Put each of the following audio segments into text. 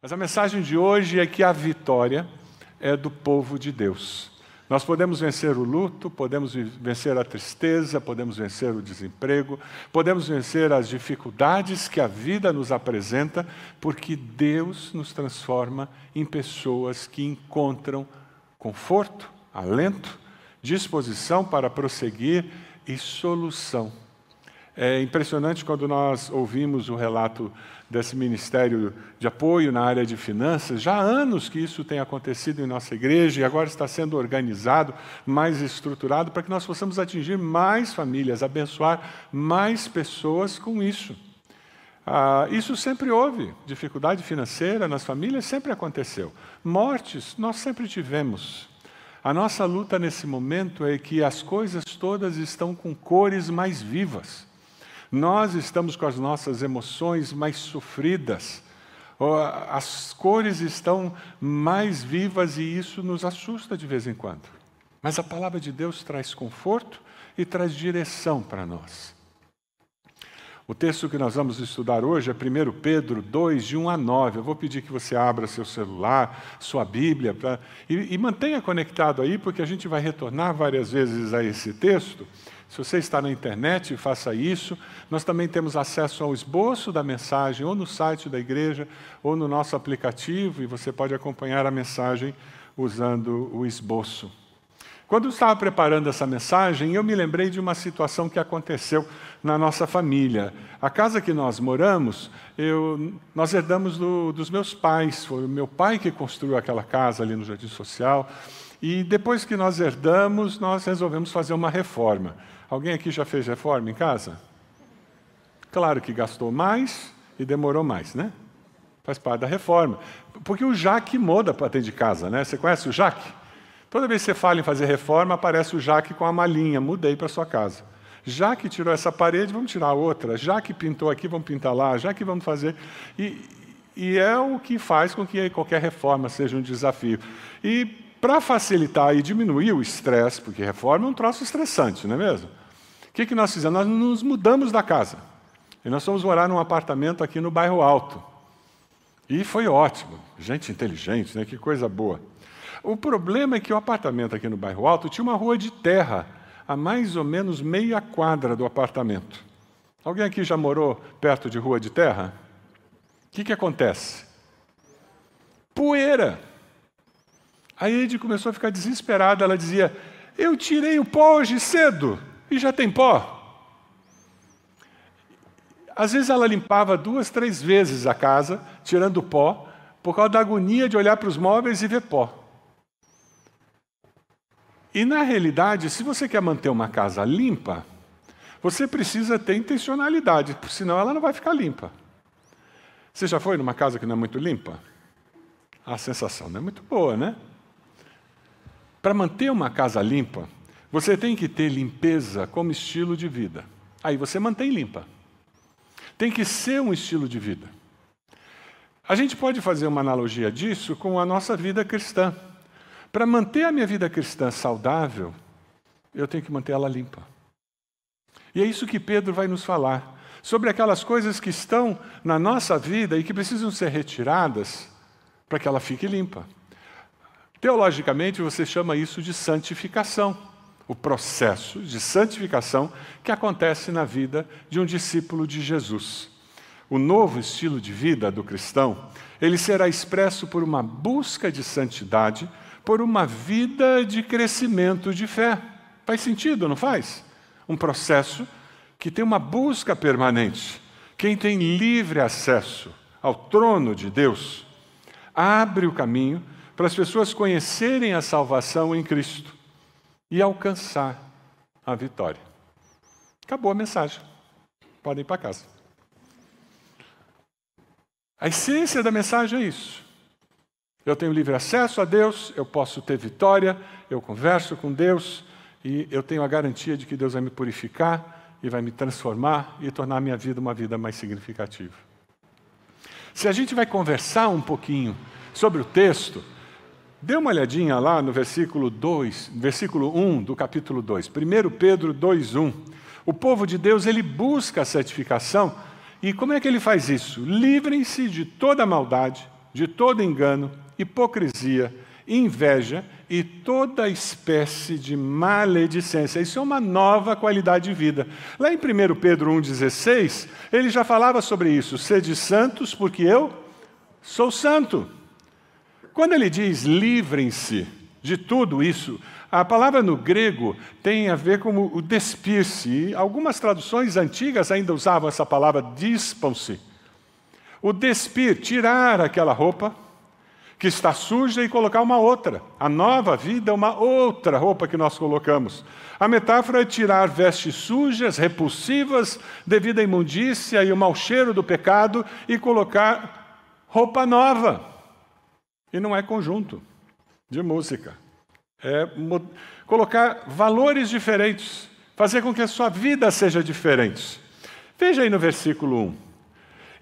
Mas a mensagem de hoje é que a vitória é do povo de Deus. Nós podemos vencer o luto, podemos vencer a tristeza, podemos vencer o desemprego, podemos vencer as dificuldades que a vida nos apresenta, porque Deus nos transforma em pessoas que encontram conforto, alento, disposição para prosseguir e solução. É impressionante quando nós ouvimos o relato desse ministério de apoio na área de finanças. Já há anos que isso tem acontecido em nossa igreja e agora está sendo organizado, mais estruturado, para que nós possamos atingir mais famílias, abençoar mais pessoas com isso. Ah, isso sempre houve, dificuldade financeira nas famílias sempre aconteceu. Mortes, nós sempre tivemos. A nossa luta nesse momento é que as coisas todas estão com cores mais vivas. Nós estamos com as nossas emoções mais sofridas, as cores estão mais vivas e isso nos assusta de vez em quando. Mas a palavra de Deus traz conforto e traz direção para nós. O texto que nós vamos estudar hoje é 1 Pedro 2, de 1 a 9. Eu vou pedir que você abra seu celular, sua Bíblia, pra, e, e mantenha conectado aí, porque a gente vai retornar várias vezes a esse texto. Se você está na internet, faça isso. Nós também temos acesso ao esboço da mensagem, ou no site da igreja, ou no nosso aplicativo, e você pode acompanhar a mensagem usando o esboço. Quando eu estava preparando essa mensagem, eu me lembrei de uma situação que aconteceu na nossa família. A casa que nós moramos, eu, nós herdamos do, dos meus pais. Foi o meu pai que construiu aquela casa ali no Jardim Social. E depois que nós herdamos, nós resolvemos fazer uma reforma. Alguém aqui já fez reforma em casa? Claro que gastou mais e demorou mais, né? Faz parte da reforma. Porque o Jaque muda para ter de casa, né? Você conhece o Jaque? Toda vez que você fala em fazer reforma, aparece o Jaque com a malinha, mudei para sua casa. Já que tirou essa parede, vamos tirar outra. Já que pintou aqui, vamos pintar lá. Já que vamos fazer. E, e é o que faz com que qualquer reforma seja um desafio. E para facilitar e diminuir o estresse, porque reforma é um troço estressante, não é mesmo? O que, que nós fizemos? Nós nos mudamos da casa. E nós fomos morar num apartamento aqui no bairro Alto. E foi ótimo. Gente inteligente, né? Que coisa boa. O problema é que o apartamento aqui no bairro Alto tinha uma rua de terra, a mais ou menos meia quadra do apartamento. Alguém aqui já morou perto de rua de terra? O que, que acontece? Poeira. A Ed começou a ficar desesperada. Ela dizia: Eu tirei o pó hoje cedo e já tem pó. Às vezes ela limpava duas, três vezes a casa, tirando o pó, por causa da agonia de olhar para os móveis e ver pó. E na realidade, se você quer manter uma casa limpa, você precisa ter intencionalidade, senão ela não vai ficar limpa. Você já foi numa casa que não é muito limpa? A sensação não é muito boa, né? Para manter uma casa limpa, você tem que ter limpeza como estilo de vida. Aí você mantém limpa. Tem que ser um estilo de vida. A gente pode fazer uma analogia disso com a nossa vida cristã. Para manter a minha vida cristã saudável, eu tenho que manter ela limpa. E é isso que Pedro vai nos falar. Sobre aquelas coisas que estão na nossa vida e que precisam ser retiradas para que ela fique limpa. Teologicamente, você chama isso de santificação, o processo de santificação que acontece na vida de um discípulo de Jesus. O novo estilo de vida do cristão, ele será expresso por uma busca de santidade, por uma vida de crescimento de fé. Faz sentido, não faz? Um processo que tem uma busca permanente. Quem tem livre acesso ao trono de Deus abre o caminho para as pessoas conhecerem a salvação em Cristo e alcançar a vitória. Acabou a mensagem. Podem ir para casa. A essência da mensagem é isso. Eu tenho livre acesso a Deus, eu posso ter vitória, eu converso com Deus e eu tenho a garantia de que Deus vai me purificar e vai me transformar e tornar a minha vida uma vida mais significativa. Se a gente vai conversar um pouquinho sobre o texto, dê uma olhadinha lá no versículo 2, versículo 1 do capítulo 2, 1 Pedro 2:1. O povo de Deus, ele busca a santificação, e como é que ele faz isso? Livrem-se de toda maldade de todo engano, hipocrisia, inveja e toda espécie de maledicência. Isso é uma nova qualidade de vida. Lá em 1 Pedro 1,16, ele já falava sobre isso. Sede santos, porque eu sou santo. Quando ele diz livrem-se de tudo isso, a palavra no grego tem a ver com o despir-se. Algumas traduções antigas ainda usavam essa palavra dispam-se. O despir, tirar aquela roupa que está suja e colocar uma outra. A nova vida é uma outra roupa que nós colocamos. A metáfora é tirar vestes sujas, repulsivas, devido à imundícia e o mau cheiro do pecado e colocar roupa nova. E não é conjunto de música. É colocar valores diferentes, fazer com que a sua vida seja diferente. Veja aí no versículo 1.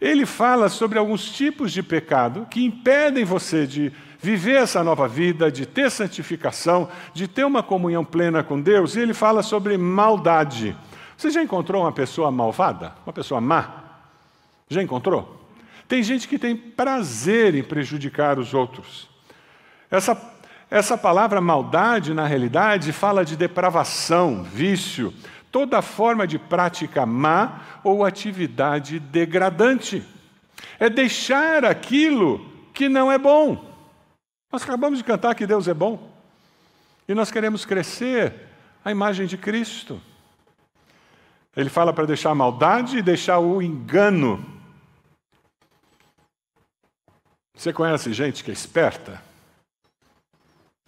Ele fala sobre alguns tipos de pecado que impedem você de viver essa nova vida, de ter santificação, de ter uma comunhão plena com Deus, e ele fala sobre maldade. Você já encontrou uma pessoa malvada? Uma pessoa má? Já encontrou? Tem gente que tem prazer em prejudicar os outros. Essa essa palavra maldade, na realidade, fala de depravação, vício, toda forma de prática má ou atividade degradante. É deixar aquilo que não é bom. Nós acabamos de cantar que Deus é bom. E nós queremos crescer a imagem de Cristo. Ele fala para deixar a maldade e deixar o engano. Você conhece gente que é esperta?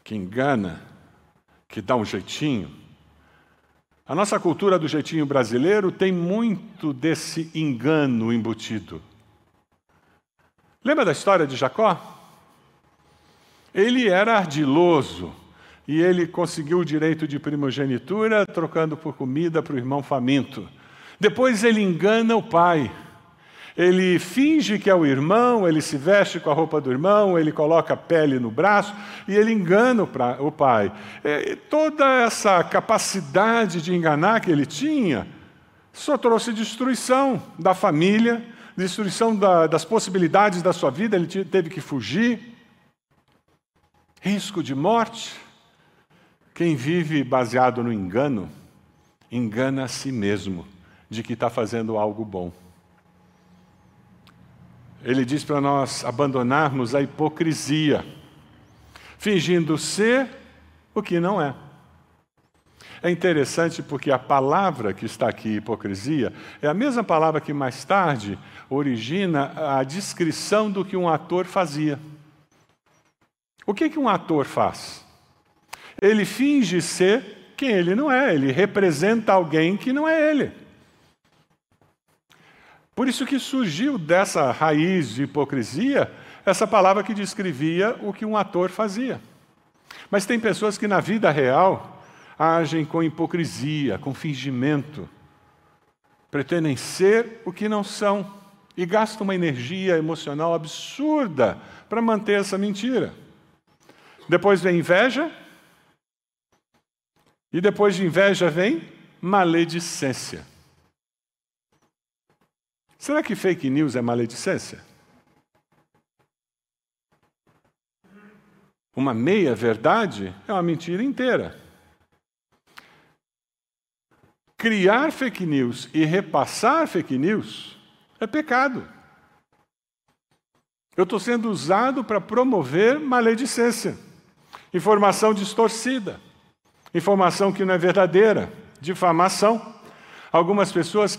que engana, que dá um jeitinho. A nossa cultura do jeitinho brasileiro tem muito desse engano embutido. Lembra da história de Jacó? Ele era ardiloso e ele conseguiu o direito de primogenitura trocando por comida para o irmão faminto. Depois ele engana o pai ele finge que é o irmão, ele se veste com a roupa do irmão, ele coloca a pele no braço e ele engana o pai. É, toda essa capacidade de enganar que ele tinha só trouxe destruição da família, destruição da, das possibilidades da sua vida, ele teve que fugir. Risco de morte. Quem vive baseado no engano, engana a si mesmo de que está fazendo algo bom. Ele diz para nós abandonarmos a hipocrisia, fingindo ser o que não é. É interessante porque a palavra que está aqui, hipocrisia, é a mesma palavra que mais tarde origina a descrição do que um ator fazia. O que, que um ator faz? Ele finge ser quem ele não é, ele representa alguém que não é ele. Por isso que surgiu dessa raiz de hipocrisia essa palavra que descrevia o que um ator fazia. Mas tem pessoas que na vida real agem com hipocrisia, com fingimento, pretendem ser o que não são e gastam uma energia emocional absurda para manter essa mentira. Depois vem inveja, e depois de inveja vem maledicência. Será que fake news é maledicência? Uma meia verdade é uma mentira inteira. Criar fake news e repassar fake news é pecado. Eu estou sendo usado para promover maledicência, informação distorcida, informação que não é verdadeira, difamação. Algumas pessoas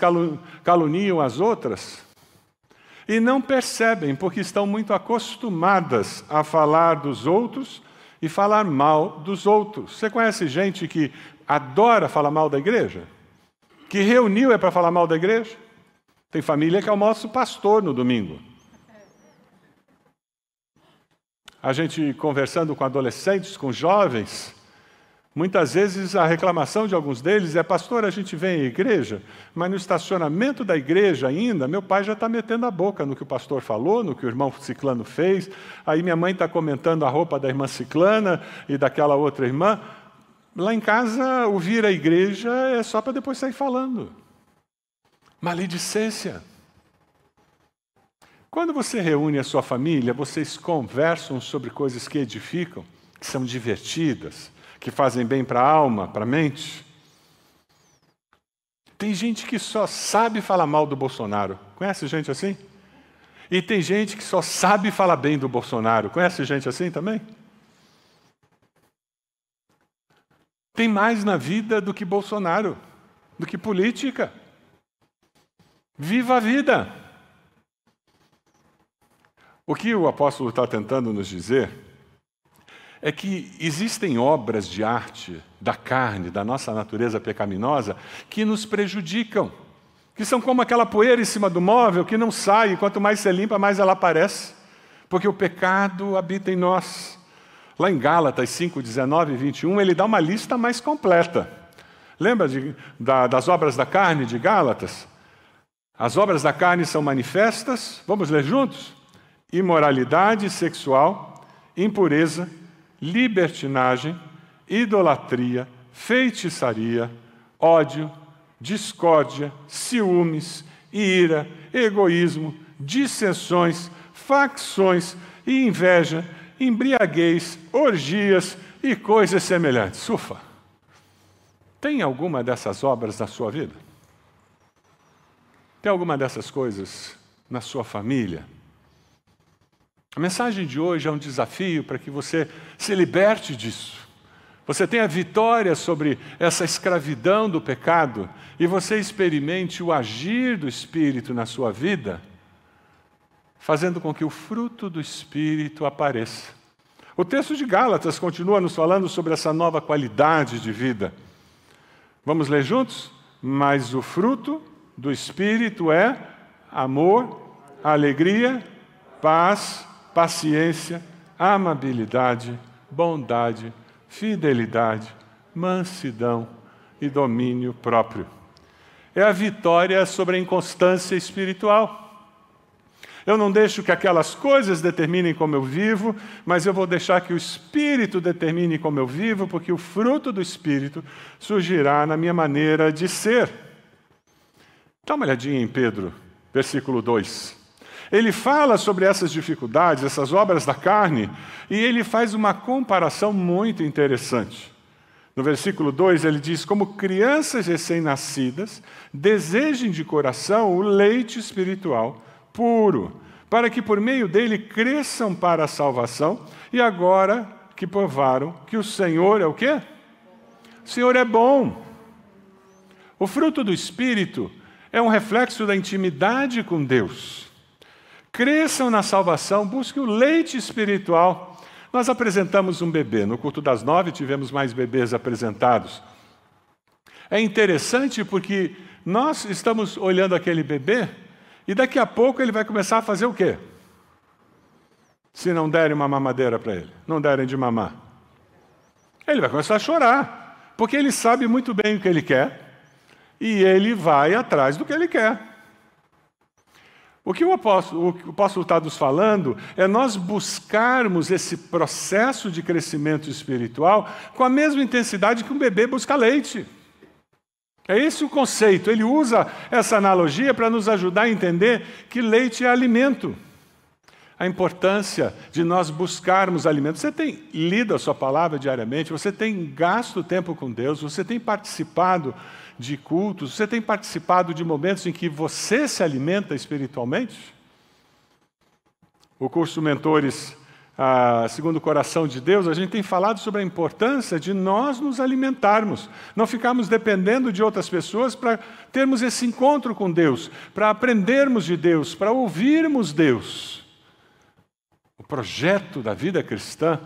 caluniam as outras e não percebem, porque estão muito acostumadas a falar dos outros e falar mal dos outros. Você conhece gente que adora falar mal da igreja? Que reuniu é para falar mal da igreja? Tem família que almoça o pastor no domingo. A gente conversando com adolescentes, com jovens, Muitas vezes a reclamação de alguns deles é: Pastor, a gente vem à igreja, mas no estacionamento da igreja ainda, meu pai já está metendo a boca no que o pastor falou, no que o irmão Ciclano fez. Aí minha mãe está comentando a roupa da irmã Ciclana e daquela outra irmã. Lá em casa, ouvir a igreja é só para depois sair falando. Maledicência. Quando você reúne a sua família, vocês conversam sobre coisas que edificam, que são divertidas, que fazem bem para a alma, para a mente. Tem gente que só sabe falar mal do Bolsonaro. Conhece gente assim? E tem gente que só sabe falar bem do Bolsonaro. Conhece gente assim também? Tem mais na vida do que Bolsonaro, do que política. Viva a vida! O que o apóstolo está tentando nos dizer é que existem obras de arte da carne, da nossa natureza pecaminosa, que nos prejudicam, que são como aquela poeira em cima do móvel que não sai, e quanto mais você limpa, mais ela aparece, porque o pecado habita em nós. Lá em Gálatas 5, 19 e 21, ele dá uma lista mais completa. Lembra de, da, das obras da carne de Gálatas? As obras da carne são manifestas, vamos ler juntos? Imoralidade sexual, impureza, libertinagem, idolatria, feitiçaria, ódio, discórdia, ciúmes, ira, egoísmo, dissensões, facções e inveja, embriaguez, orgias e coisas semelhantes. Ufa! Tem alguma dessas obras na sua vida? Tem alguma dessas coisas na sua família? A mensagem de hoje é um desafio para que você se liberte disso. Você tenha vitória sobre essa escravidão do pecado e você experimente o agir do Espírito na sua vida, fazendo com que o fruto do Espírito apareça. O texto de Gálatas continua nos falando sobre essa nova qualidade de vida. Vamos ler juntos? Mas o fruto do Espírito é amor, alegria, paz, paciência, amabilidade, bondade, fidelidade, mansidão e domínio próprio. É a vitória sobre a inconstância espiritual. Eu não deixo que aquelas coisas determinem como eu vivo, mas eu vou deixar que o Espírito determine como eu vivo, porque o fruto do Espírito surgirá na minha maneira de ser. Dá uma olhadinha em Pedro, versículo 2. Ele fala sobre essas dificuldades, essas obras da carne, e ele faz uma comparação muito interessante. No versículo 2 ele diz: Como crianças recém-nascidas, desejem de coração o leite espiritual puro, para que por meio dele cresçam para a salvação, e agora que provaram que o Senhor é o quê? O Senhor é bom. O fruto do Espírito é um reflexo da intimidade com Deus. Cresçam na salvação, busquem o leite espiritual. Nós apresentamos um bebê. No culto das nove tivemos mais bebês apresentados. É interessante porque nós estamos olhando aquele bebê e daqui a pouco ele vai começar a fazer o quê? Se não derem uma mamadeira para ele, não derem de mamar. Ele vai começar a chorar, porque ele sabe muito bem o que ele quer e ele vai atrás do que ele quer. O que o apóstolo, apóstolo está nos falando é nós buscarmos esse processo de crescimento espiritual com a mesma intensidade que um bebê busca leite. É esse o conceito. Ele usa essa analogia para nos ajudar a entender que leite é alimento. A importância de nós buscarmos alimento. Você tem lido a sua palavra diariamente, você tem gasto tempo com Deus, você tem participado de cultos? Você tem participado de momentos em que você se alimenta espiritualmente? O curso Mentores, ah, segundo o coração de Deus, a gente tem falado sobre a importância de nós nos alimentarmos, não ficarmos dependendo de outras pessoas para termos esse encontro com Deus, para aprendermos de Deus, para ouvirmos Deus. Projeto da vida cristã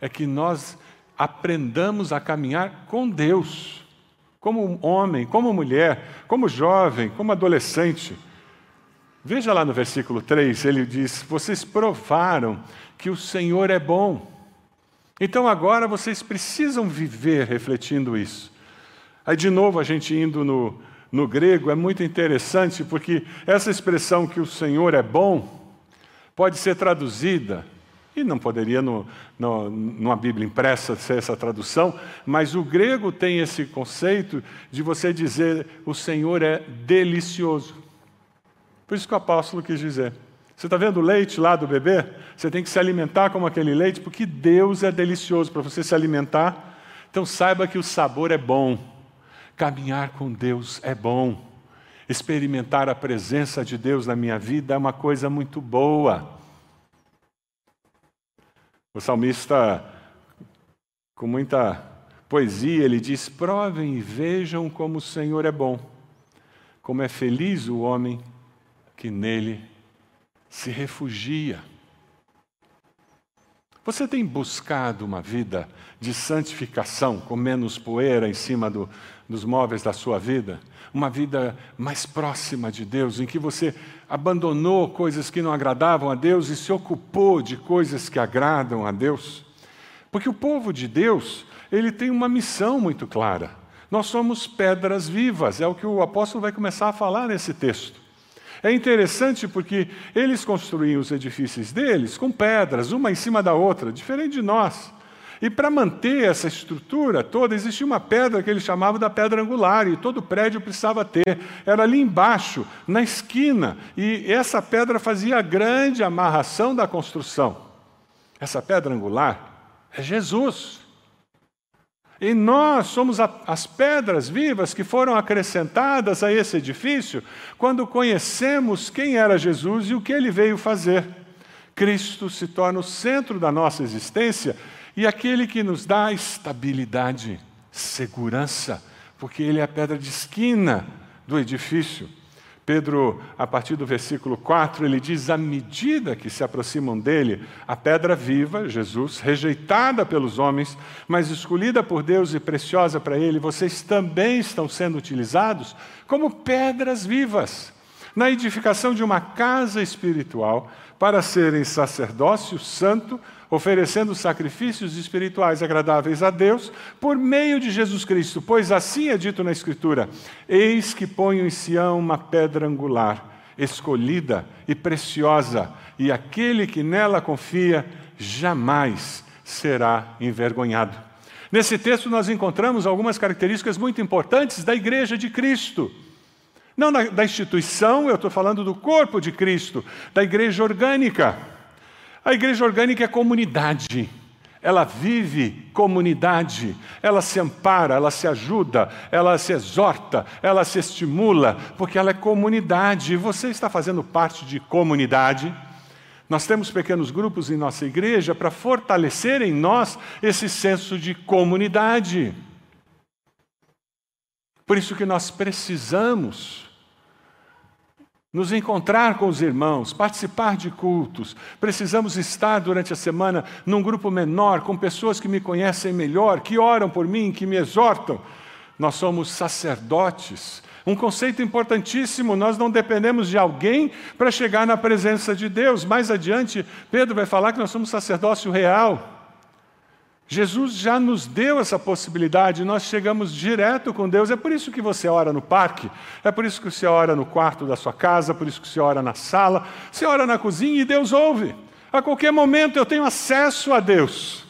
é que nós aprendamos a caminhar com Deus como homem, como mulher, como jovem, como adolescente. Veja lá no versículo 3, ele diz: Vocês provaram que o Senhor é bom. Então agora vocês precisam viver refletindo isso. Aí, de novo, a gente indo no, no grego, é muito interessante, porque essa expressão que o Senhor é bom pode ser traduzida e não poderia, no, no, numa Bíblia impressa, ser essa tradução, mas o grego tem esse conceito de você dizer: o Senhor é delicioso. Por isso que o apóstolo quis dizer: Você está vendo o leite lá do bebê? Você tem que se alimentar como aquele leite, porque Deus é delicioso para você se alimentar. Então saiba que o sabor é bom. Caminhar com Deus é bom. Experimentar a presença de Deus na minha vida é uma coisa muito boa. O salmista, com muita poesia, ele diz: Provem e vejam como o Senhor é bom, como é feliz o homem que nele se refugia. Você tem buscado uma vida de santificação, com menos poeira em cima do, dos móveis da sua vida? Uma vida mais próxima de Deus, em que você abandonou coisas que não agradavam a Deus e se ocupou de coisas que agradam a Deus? Porque o povo de Deus, ele tem uma missão muito clara. Nós somos pedras vivas, é o que o apóstolo vai começar a falar nesse texto. É interessante porque eles construíam os edifícios deles com pedras, uma em cima da outra, diferente de nós. E para manter essa estrutura toda, existia uma pedra que eles chamavam da pedra angular, e todo prédio precisava ter. Era ali embaixo, na esquina, e essa pedra fazia a grande amarração da construção. Essa pedra angular é Jesus. E nós somos as pedras vivas que foram acrescentadas a esse edifício quando conhecemos quem era Jesus e o que ele veio fazer. Cristo se torna o centro da nossa existência e aquele que nos dá estabilidade, segurança, porque ele é a pedra de esquina do edifício. Pedro, a partir do versículo 4, ele diz: à medida que se aproximam dele, a pedra viva, Jesus, rejeitada pelos homens, mas escolhida por Deus e preciosa para ele, vocês também estão sendo utilizados como pedras vivas na edificação de uma casa espiritual para serem sacerdócio santo oferecendo sacrifícios espirituais agradáveis a Deus por meio de Jesus Cristo, pois assim é dito na Escritura: Eis que ponho em Sião uma pedra angular, escolhida e preciosa, e aquele que nela confia jamais será envergonhado. Nesse texto, nós encontramos algumas características muito importantes da Igreja de Cristo. Não da, instituição, eu estou falando do corpo de Cristo, da igreja orgânica. A igreja orgânica é comunidade. Ela vive comunidade, ela se ampara, ela se ajuda, ela se exorta, ela se estimula, porque ela é comunidade. Você está fazendo parte de comunidade. Nós temos pequenos grupos em nossa igreja para fortalecer em nós esse senso de comunidade. Por isso que nós precisamos nos encontrar com os irmãos, participar de cultos. Precisamos estar durante a semana num grupo menor, com pessoas que me conhecem melhor, que oram por mim, que me exortam. Nós somos sacerdotes. Um conceito importantíssimo, nós não dependemos de alguém para chegar na presença de Deus. Mais adiante, Pedro vai falar que nós somos sacerdócio real. Jesus já nos deu essa possibilidade, nós chegamos direto com Deus. É por isso que você ora no parque, é por isso que você ora no quarto da sua casa, é por isso que você ora na sala, você ora na cozinha e Deus ouve. A qualquer momento eu tenho acesso a Deus.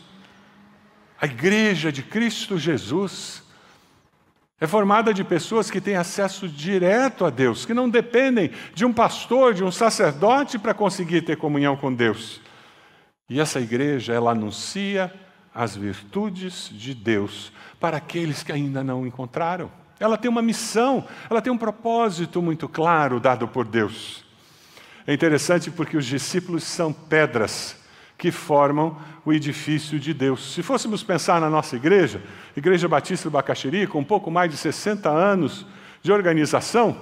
A igreja de Cristo Jesus é formada de pessoas que têm acesso direto a Deus, que não dependem de um pastor, de um sacerdote para conseguir ter comunhão com Deus. E essa igreja, ela anuncia as virtudes de Deus para aqueles que ainda não encontraram. Ela tem uma missão, ela tem um propósito muito claro dado por Deus. É interessante porque os discípulos são pedras que formam o edifício de Deus. Se fôssemos pensar na nossa igreja, Igreja Batista do Bacaxiri, com um pouco mais de 60 anos de organização,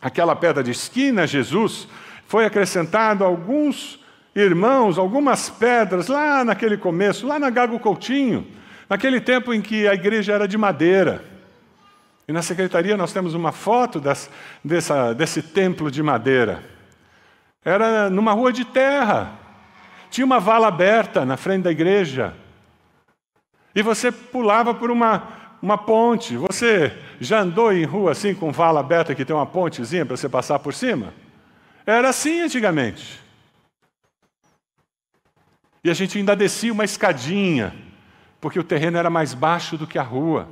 aquela pedra de esquina, Jesus, foi acrescentado alguns irmãos, algumas pedras lá naquele começo, lá na Gago Coutinho, naquele tempo em que a igreja era de madeira. E na secretaria nós temos uma foto das, dessa, desse templo de madeira. Era numa rua de terra. Tinha uma vala aberta na frente da igreja. E você pulava por uma, uma ponte. Você já andou em rua assim com vala aberta que tem uma pontezinha para você passar por cima? Era assim antigamente. E a gente ainda descia uma escadinha, porque o terreno era mais baixo do que a rua.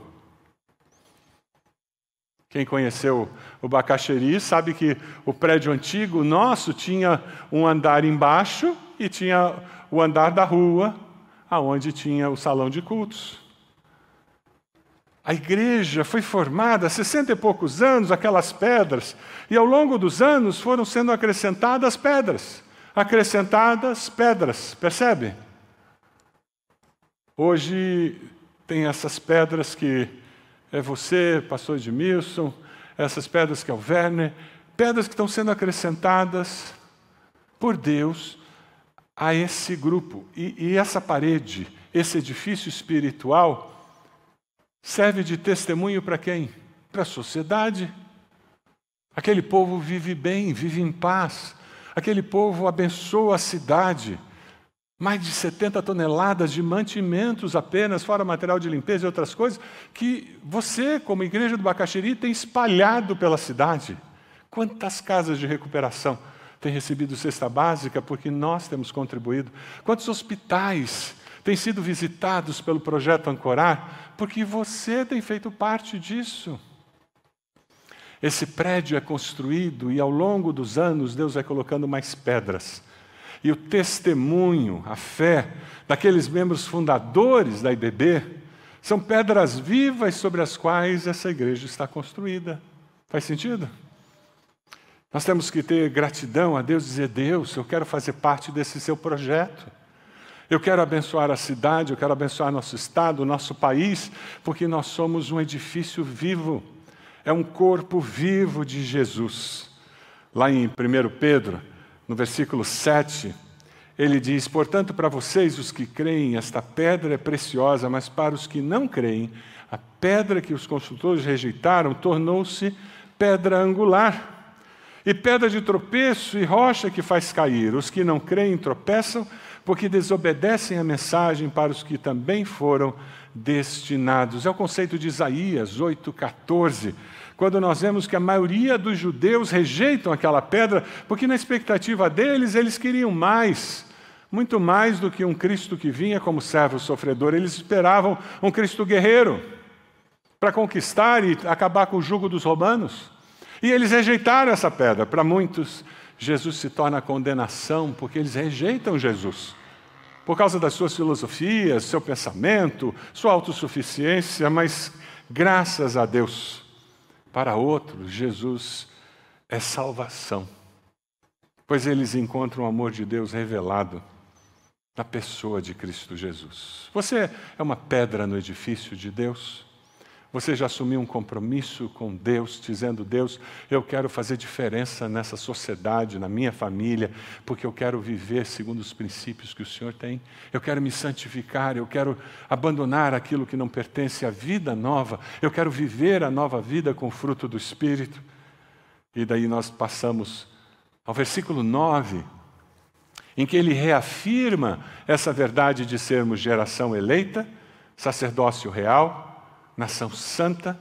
Quem conheceu o Bacaxeri sabe que o prédio antigo nosso tinha um andar embaixo e tinha o andar da rua, aonde tinha o salão de cultos. A igreja foi formada há sessenta e poucos anos, aquelas pedras, e ao longo dos anos foram sendo acrescentadas pedras, acrescentadas pedras, percebe? Hoje tem essas pedras que é você, pastor Edmilson, essas pedras que é o Werner, pedras que estão sendo acrescentadas por Deus a esse grupo. E, e essa parede, esse edifício espiritual, serve de testemunho para quem? Para a sociedade. Aquele povo vive bem, vive em paz. Aquele povo abençoa a cidade. Mais de 70 toneladas de mantimentos apenas, fora material de limpeza e outras coisas, que você, como igreja do Bacaxiri, tem espalhado pela cidade. Quantas casas de recuperação têm recebido cesta básica porque nós temos contribuído? Quantos hospitais têm sido visitados pelo projeto Ancorar, porque você tem feito parte disso. Esse prédio é construído e ao longo dos anos Deus vai colocando mais pedras. E o testemunho, a fé daqueles membros fundadores da IBB são pedras vivas sobre as quais essa igreja está construída. Faz sentido? Nós temos que ter gratidão a Deus, dizer: Deus, eu quero fazer parte desse seu projeto. Eu quero abençoar a cidade, eu quero abençoar nosso estado, nosso país, porque nós somos um edifício vivo, é um corpo vivo de Jesus. Lá em 1 Pedro, no versículo 7, ele diz: Portanto, para vocês, os que creem, esta pedra é preciosa, mas para os que não creem, a pedra que os consultores rejeitaram tornou-se pedra angular. E pedra de tropeço e rocha que faz cair. Os que não creem tropeçam porque desobedecem a mensagem para os que também foram destinados. É o conceito de Isaías 8,14, quando nós vemos que a maioria dos judeus rejeitam aquela pedra, porque na expectativa deles, eles queriam mais. Muito mais do que um Cristo que vinha como servo sofredor, eles esperavam um Cristo guerreiro para conquistar e acabar com o jugo dos romanos. E eles rejeitaram essa pedra. Para muitos, Jesus se torna condenação porque eles rejeitam Jesus por causa das suas filosofias, seu pensamento, sua autossuficiência, mas graças a Deus, para outros, Jesus é salvação, pois eles encontram o amor de Deus revelado na pessoa de Cristo Jesus. Você é uma pedra no edifício de Deus? Você já assumiu um compromisso com Deus, dizendo: Deus, eu quero fazer diferença nessa sociedade, na minha família, porque eu quero viver segundo os princípios que o Senhor tem. Eu quero me santificar, eu quero abandonar aquilo que não pertence à vida nova. Eu quero viver a nova vida com o fruto do Espírito. E daí nós passamos ao versículo 9, em que ele reafirma essa verdade de sermos geração eleita, sacerdócio real nação santa,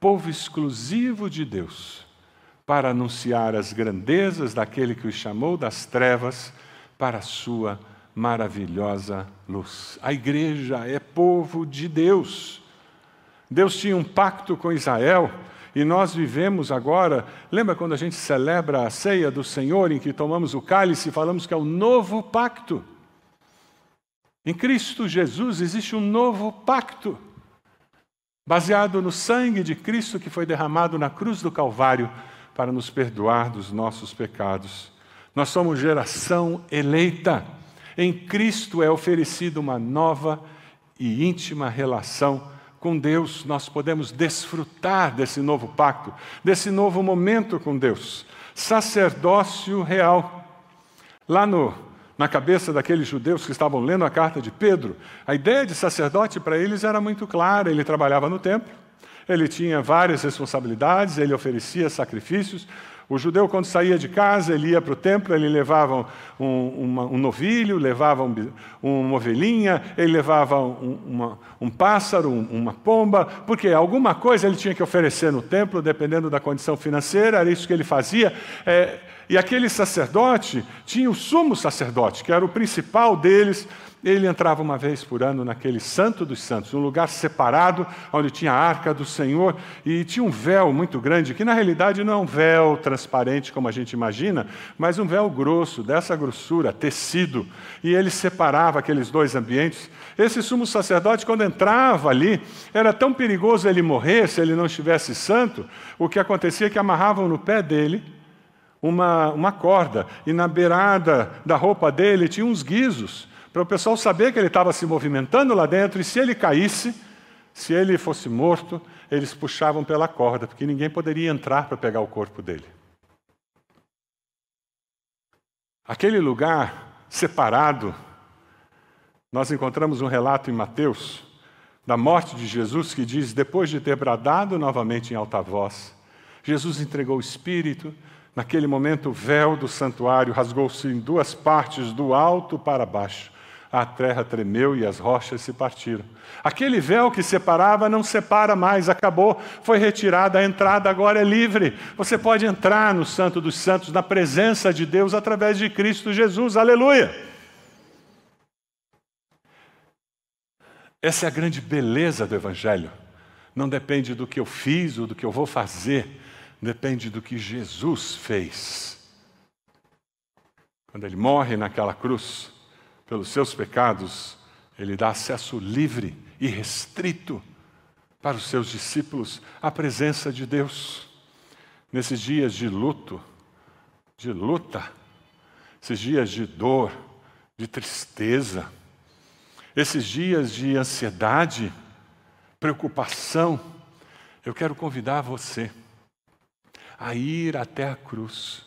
povo exclusivo de Deus, para anunciar as grandezas daquele que os chamou das trevas para a sua maravilhosa luz. A igreja é povo de Deus. Deus tinha um pacto com Israel e nós vivemos agora. Lembra quando a gente celebra a ceia do Senhor, em que tomamos o cálice e falamos que é o novo pacto? Em Cristo Jesus existe um novo pacto baseado no sangue de Cristo que foi derramado na cruz do Calvário para nos perdoar dos nossos pecados. Nós somos geração eleita. Em Cristo é oferecida uma nova e íntima relação com Deus. Nós podemos desfrutar desse novo pacto, desse novo momento com Deus. Sacerdócio real. Lá no na cabeça daqueles judeus que estavam lendo a carta de Pedro, a ideia de sacerdote para eles era muito clara. Ele trabalhava no templo, ele tinha várias responsabilidades, ele oferecia sacrifícios. O judeu, quando saía de casa, ele ia para o templo, ele levava um, uma, um novilho, levava um, uma ovelhinha, ele levava um, uma, um pássaro, uma pomba, porque alguma coisa ele tinha que oferecer no templo, dependendo da condição financeira, era isso que ele fazia. É, E aquele sacerdote tinha o sumo sacerdote, que era o principal deles, ele entrava uma vez por ano naquele Santo dos Santos, um lugar separado, onde tinha a arca do Senhor, e tinha um véu muito grande, que na realidade não é um véu transparente como a gente imagina, mas um véu grosso, dessa grossura, tecido, e ele separava aqueles dois ambientes. Esse sumo sacerdote, quando entrava ali, era tão perigoso ele morrer se ele não estivesse santo, o que acontecia é que amarravam no pé dele uma, uma corda, e na beirada da roupa dele tinha uns guizos para o pessoal saber que ele estava se movimentando lá dentro e se ele caísse, se ele fosse morto, eles puxavam pela corda, porque ninguém poderia entrar para pegar o corpo dele. Aquele lugar separado, nós encontramos um relato em Mateus da morte de Jesus que diz: depois de ter bradado novamente em alta voz, Jesus entregou o Espírito. Naquele momento, o véu do santuário rasgou-se em duas partes, do alto para baixo a terra tremeu e as rochas se partiram. Aquele véu que separava não separa mais, acabou, foi retirada, a entrada agora é livre. Você pode entrar no Santo dos Santos, na presença de Deus através de Cristo Jesus, aleluia. Essa é a grande beleza do Evangelho. Não depende do que eu fiz ou do que eu vou fazer, depende do que Jesus fez. Quando ele morre naquela cruz, pelos seus pecados, ele dá acesso livre e restrito para os seus discípulos à presença de Deus. Nesses dias de luto, de luta, esses dias de dor, de tristeza, esses dias de ansiedade, preocupação, eu quero convidar você a ir até a cruz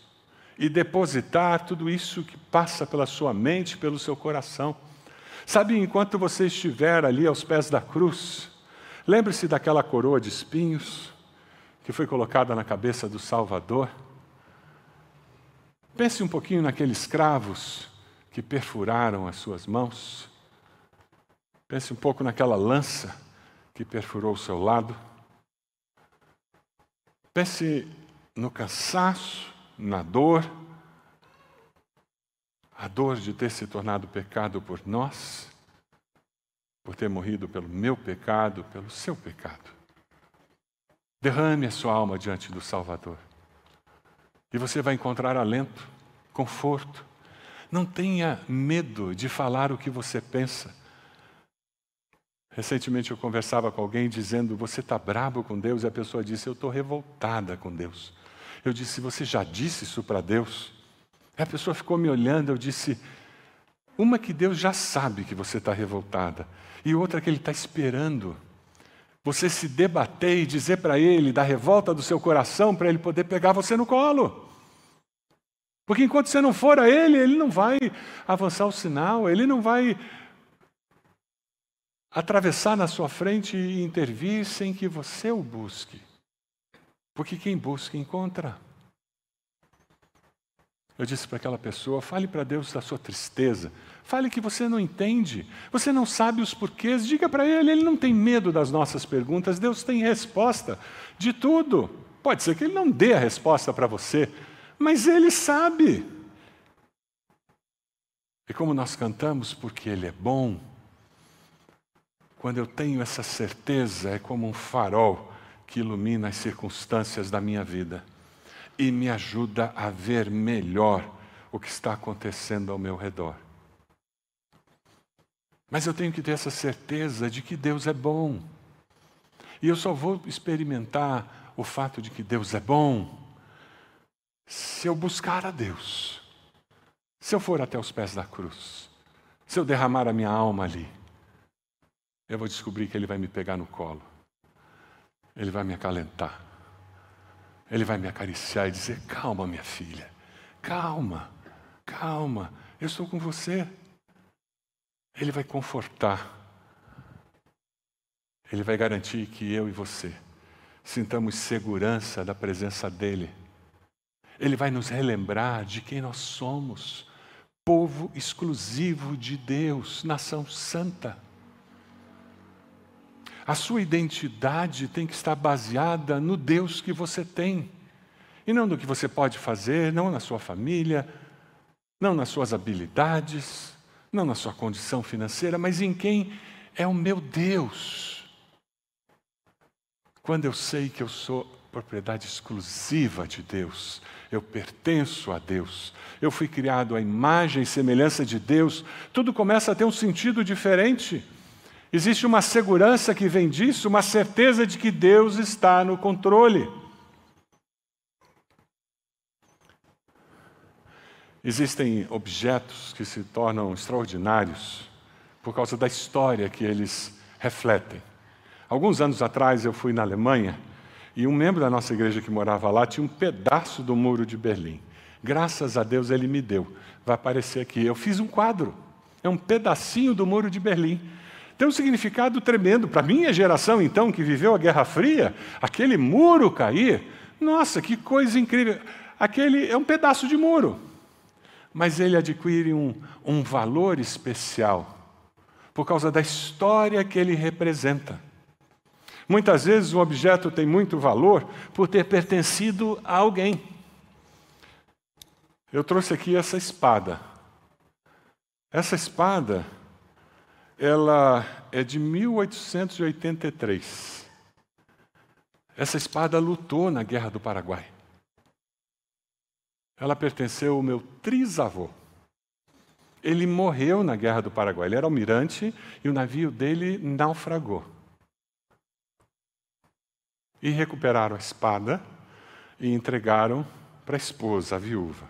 e depositar tudo isso que passa pela sua mente, pelo seu coração. Sabe, enquanto você estiver ali aos pés da cruz, lembre-se daquela coroa de espinhos que foi colocada na cabeça do Salvador. Pense um pouquinho naqueles cravos que perfuraram as suas mãos. Pense um pouco naquela lança que perfurou o seu lado. Pense no cansaço na dor, a dor de ter se tornado pecado por nós, por ter morrido pelo meu pecado, pelo seu pecado. Derrame a sua alma diante do Salvador. E você vai encontrar alento, conforto. Não tenha medo de falar o que você pensa. Recentemente eu conversava com alguém dizendo: Você está bravo com Deus? E a pessoa disse: Eu estou revoltada com Deus. Eu disse: Você já disse isso para Deus? a pessoa ficou me olhando, eu disse: Uma que Deus já sabe que você está revoltada, e outra que Ele está esperando. Você se debater e dizer para Ele da revolta do seu coração, para Ele poder pegar você no colo. Porque enquanto você não for a Ele, Ele não vai avançar o sinal, Ele não vai atravessar na sua frente e intervir sem que você o busque. Porque quem busca, encontra. Eu disse para aquela pessoa: fale para Deus da sua tristeza. Fale que você não entende, você não sabe os porquês. Diga para Ele, Ele não tem medo das nossas perguntas. Deus tem resposta de tudo. Pode ser que Ele não dê a resposta para você, mas Ele sabe. E como nós cantamos, porque Ele é bom, quando eu tenho essa certeza, é como um farol que ilumina as circunstâncias da minha vida e me ajuda a ver melhor o que está acontecendo ao meu redor. Mas eu tenho que ter essa certeza de que Deus é bom. E eu só vou experimentar o fato de que Deus é bom se eu buscar a Deus, se eu for até os pés da cruz, se eu derramar a minha alma ali, eu vou descobrir que Ele vai me pegar no colo ele vai me acalentar. Ele vai me acariciar e dizer: Calma, minha filha, calma, calma, eu estou com você. Ele vai confortar. Ele vai garantir que eu e você sintamos segurança da presença dEle. Ele vai nos relembrar de quem nós somos, povo exclusivo de Deus, nação santa. A sua identidade tem que estar baseada no Deus que você tem E não do que você pode fazer, não na sua família, não nas suas habilidades, não na sua condição financeira, mas em quem é o meu Deus. Quando eu sei que eu sou propriedade exclusiva de Deus, eu pertenço a Deus, eu fui criado à imagem e semelhança de Deus, tudo começa a ter um sentido diferente. Existe uma segurança que vem disso, uma certeza de que Deus está no controle. Existem objetos que se tornam extraordinários por causa da história que eles refletem. Alguns anos atrás eu fui na Alemanha e um membro da nossa igreja que morava lá tinha um pedaço do muro de Berlim. Graças a Deus ele me deu. Vai aparecer aqui. Eu fiz um quadro. É um pedacinho do muro de Berlim. Tem um significado tremendo. Para a minha geração, então, que viveu a Guerra Fria, aquele muro cair, nossa, que coisa incrível. Aquele é um pedaço de muro mas ele adquire um, um valor especial por causa da história que ele representa. Muitas vezes o objeto tem muito valor por ter pertencido a alguém. Eu trouxe aqui essa espada. Essa espada, ela é de 1883. Essa espada lutou na Guerra do Paraguai. Ela pertenceu ao meu trisavô. Ele morreu na Guerra do Paraguai. Ele era almirante e o navio dele naufragou. E recuperaram a espada e entregaram para a esposa, a viúva.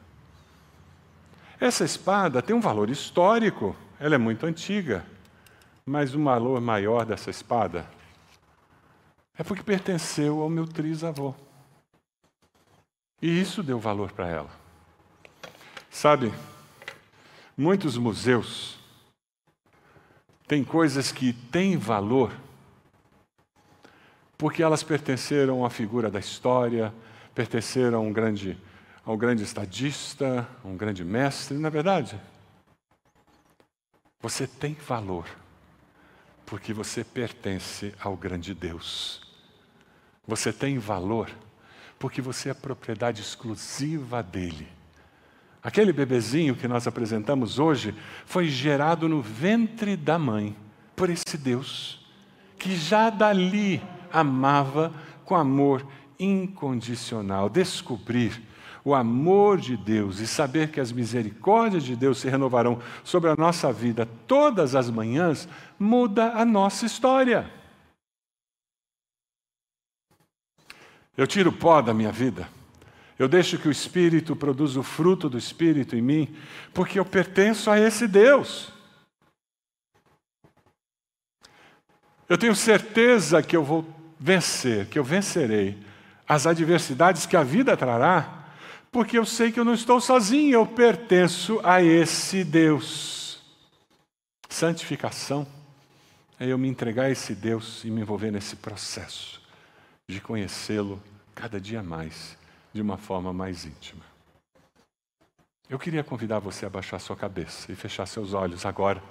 Essa espada tem um valor histórico, ela é muito antiga, mas o valor maior dessa espada é porque pertenceu ao meu trisavô. E isso deu valor para ela. Sabe, muitos museus têm coisas que têm valor porque elas pertenceram à figura da história, pertenceram a um grande, a um grande estadista, a um grande mestre, na é verdade. Você tem valor porque você pertence ao grande Deus. Você tem valor porque você é propriedade exclusiva dele. Aquele bebezinho que nós apresentamos hoje foi gerado no ventre da mãe por esse Deus, que já dali amava com amor incondicional. Descobrir o amor de Deus e saber que as misericórdias de Deus se renovarão sobre a nossa vida todas as manhãs muda a nossa história. Eu tiro o pó da minha vida. Eu deixo que o Espírito produza o fruto do Espírito em mim, porque eu pertenço a esse Deus. Eu tenho certeza que eu vou vencer, que eu vencerei as adversidades que a vida trará, porque eu sei que eu não estou sozinho, eu pertenço a esse Deus. Santificação é eu me entregar a esse Deus e me envolver nesse processo de conhecê-lo cada dia mais, de uma forma mais íntima. Eu queria convidar você a baixar sua cabeça e fechar seus olhos agora,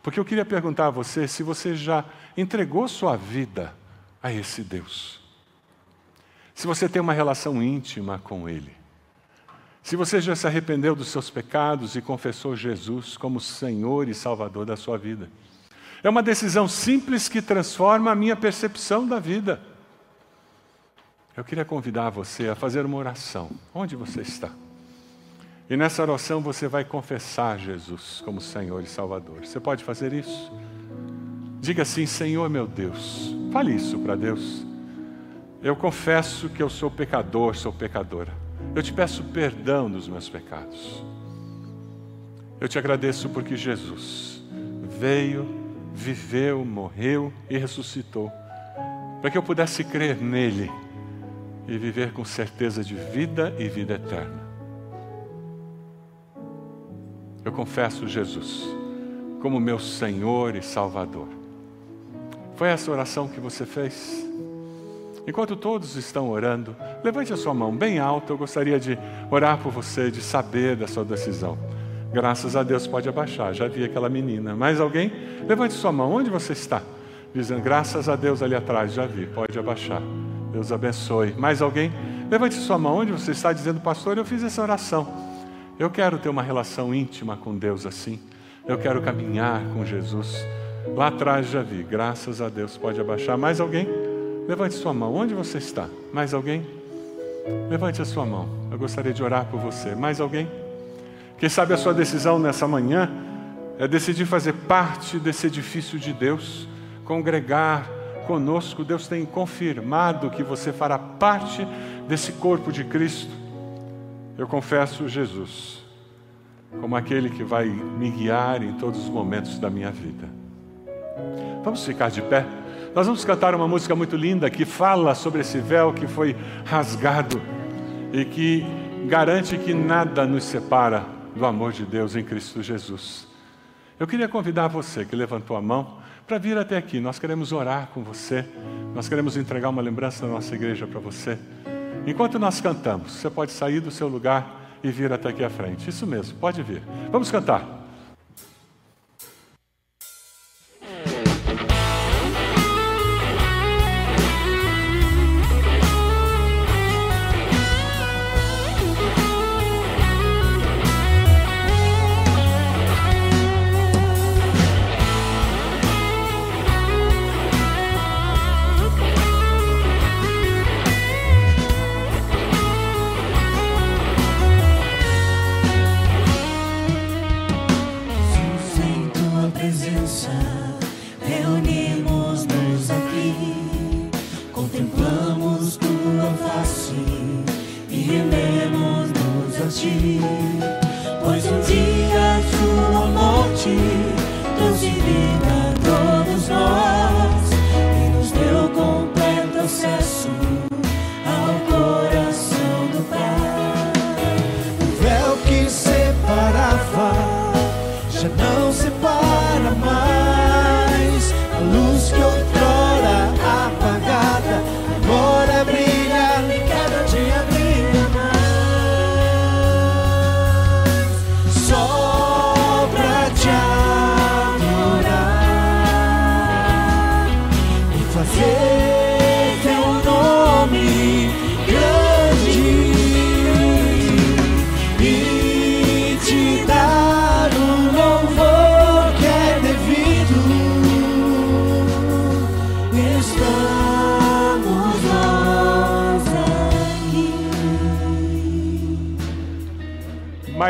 porque eu queria perguntar a você se você já entregou sua vida a esse Deus. Se você tem uma relação íntima com Ele. Se você já se arrependeu dos seus pecados e confessou Jesus como Senhor e Salvador da sua vida. É uma decisão simples que transforma a minha percepção da vida. Eu queria convidar você a fazer uma oração, onde você está. E nessa oração você vai confessar Jesus como Senhor e Salvador. Você pode fazer isso? Diga assim: Senhor meu Deus. Fale isso para Deus. Eu confesso que eu sou pecador, sou pecadora. Eu te peço perdão dos meus pecados. Eu te agradeço porque Jesus veio, viveu, morreu e ressuscitou, para que eu pudesse crer nele e viver com certeza de vida e vida eterna. Eu confesso Jesus como meu Senhor e Salvador. Foi essa oração que você fez? Enquanto todos estão orando, levante a sua mão bem alta. Eu gostaria de orar por você, de saber da sua decisão. Graças a Deus, pode abaixar. Já vi aquela menina. Mais alguém? Levante sua mão. Onde você está? Dizendo, graças a Deus ali atrás. Já vi. Pode abaixar. Deus abençoe. Mais alguém? Levante sua mão onde você está dizendo, pastor, eu fiz essa oração. Eu quero ter uma relação íntima com Deus assim. Eu quero caminhar com Jesus. Lá atrás já vi, graças a Deus. Pode abaixar. Mais alguém? Levante sua mão. Onde você está? Mais alguém? Levante a sua mão. Eu gostaria de orar por você. Mais alguém? Quem sabe a sua decisão nessa manhã é decidir fazer parte desse edifício de Deus, congregar conosco. Deus tem confirmado que você fará parte desse corpo de Cristo. Eu confesso Jesus como aquele que vai me guiar em todos os momentos da minha vida. Vamos ficar de pé? Nós vamos cantar uma música muito linda que fala sobre esse véu que foi rasgado e que garante que nada nos separa do amor de Deus em Cristo Jesus. Eu queria convidar você que levantou a mão para vir até aqui. Nós queremos orar com você, nós queremos entregar uma lembrança da nossa igreja para você. Enquanto nós cantamos, você pode sair do seu lugar e vir até aqui à frente. Isso mesmo, pode vir. Vamos cantar.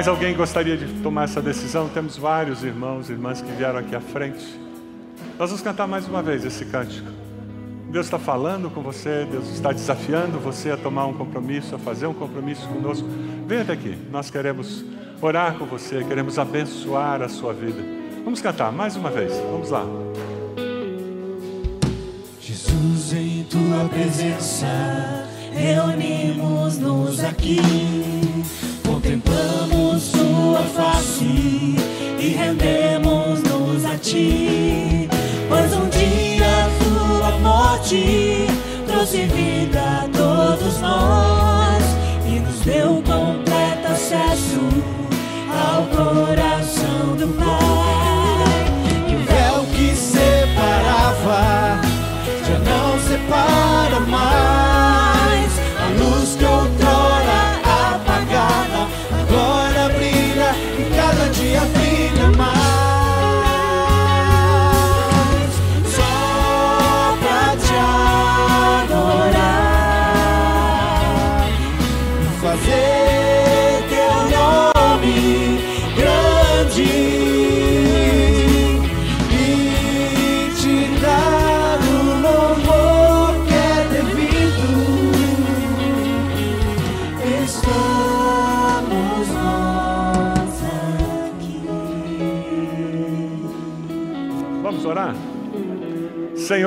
Mais alguém gostaria de tomar essa decisão? Temos vários irmãos e irmãs que vieram aqui à frente. Nós vamos cantar mais uma vez esse cântico. Deus está falando com você, Deus está desafiando você a tomar um compromisso, a fazer um compromisso conosco. Venha até aqui, nós queremos orar com você, queremos abençoar a sua vida. Vamos cantar mais uma vez, vamos lá. Jesus, em tua presença, reunimos-nos aqui contemplamos tua face e rendemos-nos a ti. Pois um dia tua morte trouxe vida a todos nós e nos deu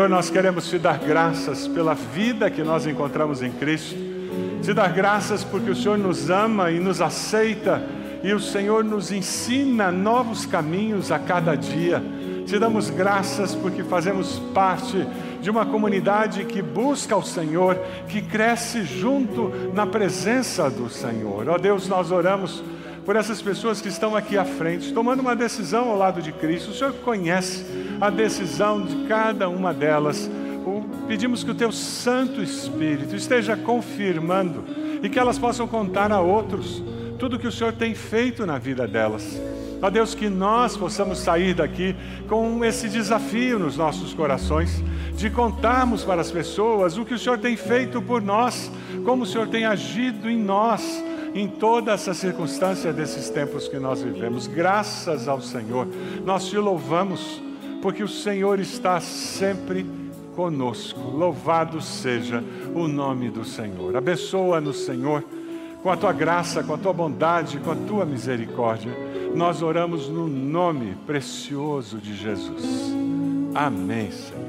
Senhor, nós queremos te dar graças pela vida que nós encontramos em Cristo, te dar graças porque o Senhor nos ama e nos aceita, e o Senhor nos ensina novos caminhos a cada dia. Te damos graças porque fazemos parte de uma comunidade que busca o Senhor, que cresce junto na presença do Senhor. Ó Deus, nós oramos por essas pessoas que estão aqui à frente, tomando uma decisão ao lado de Cristo. O Senhor conhece a decisão de cada uma delas. pedimos que o Teu Santo Espírito esteja confirmando e que elas possam contar a outros tudo que o Senhor tem feito na vida delas. Ó Deus, que nós possamos sair daqui com esse desafio nos nossos corações, de contarmos para as pessoas o que o Senhor tem feito por nós, como o Senhor tem agido em nós, em toda essa circunstância desses tempos que nós vivemos. Graças ao Senhor, nós te louvamos, porque o Senhor está sempre conosco. Louvado seja o nome do Senhor. Abençoa-nos, Senhor, com a tua graça, com a tua bondade, com a tua misericórdia. Nós oramos no nome precioso de Jesus. Amém, Senhor.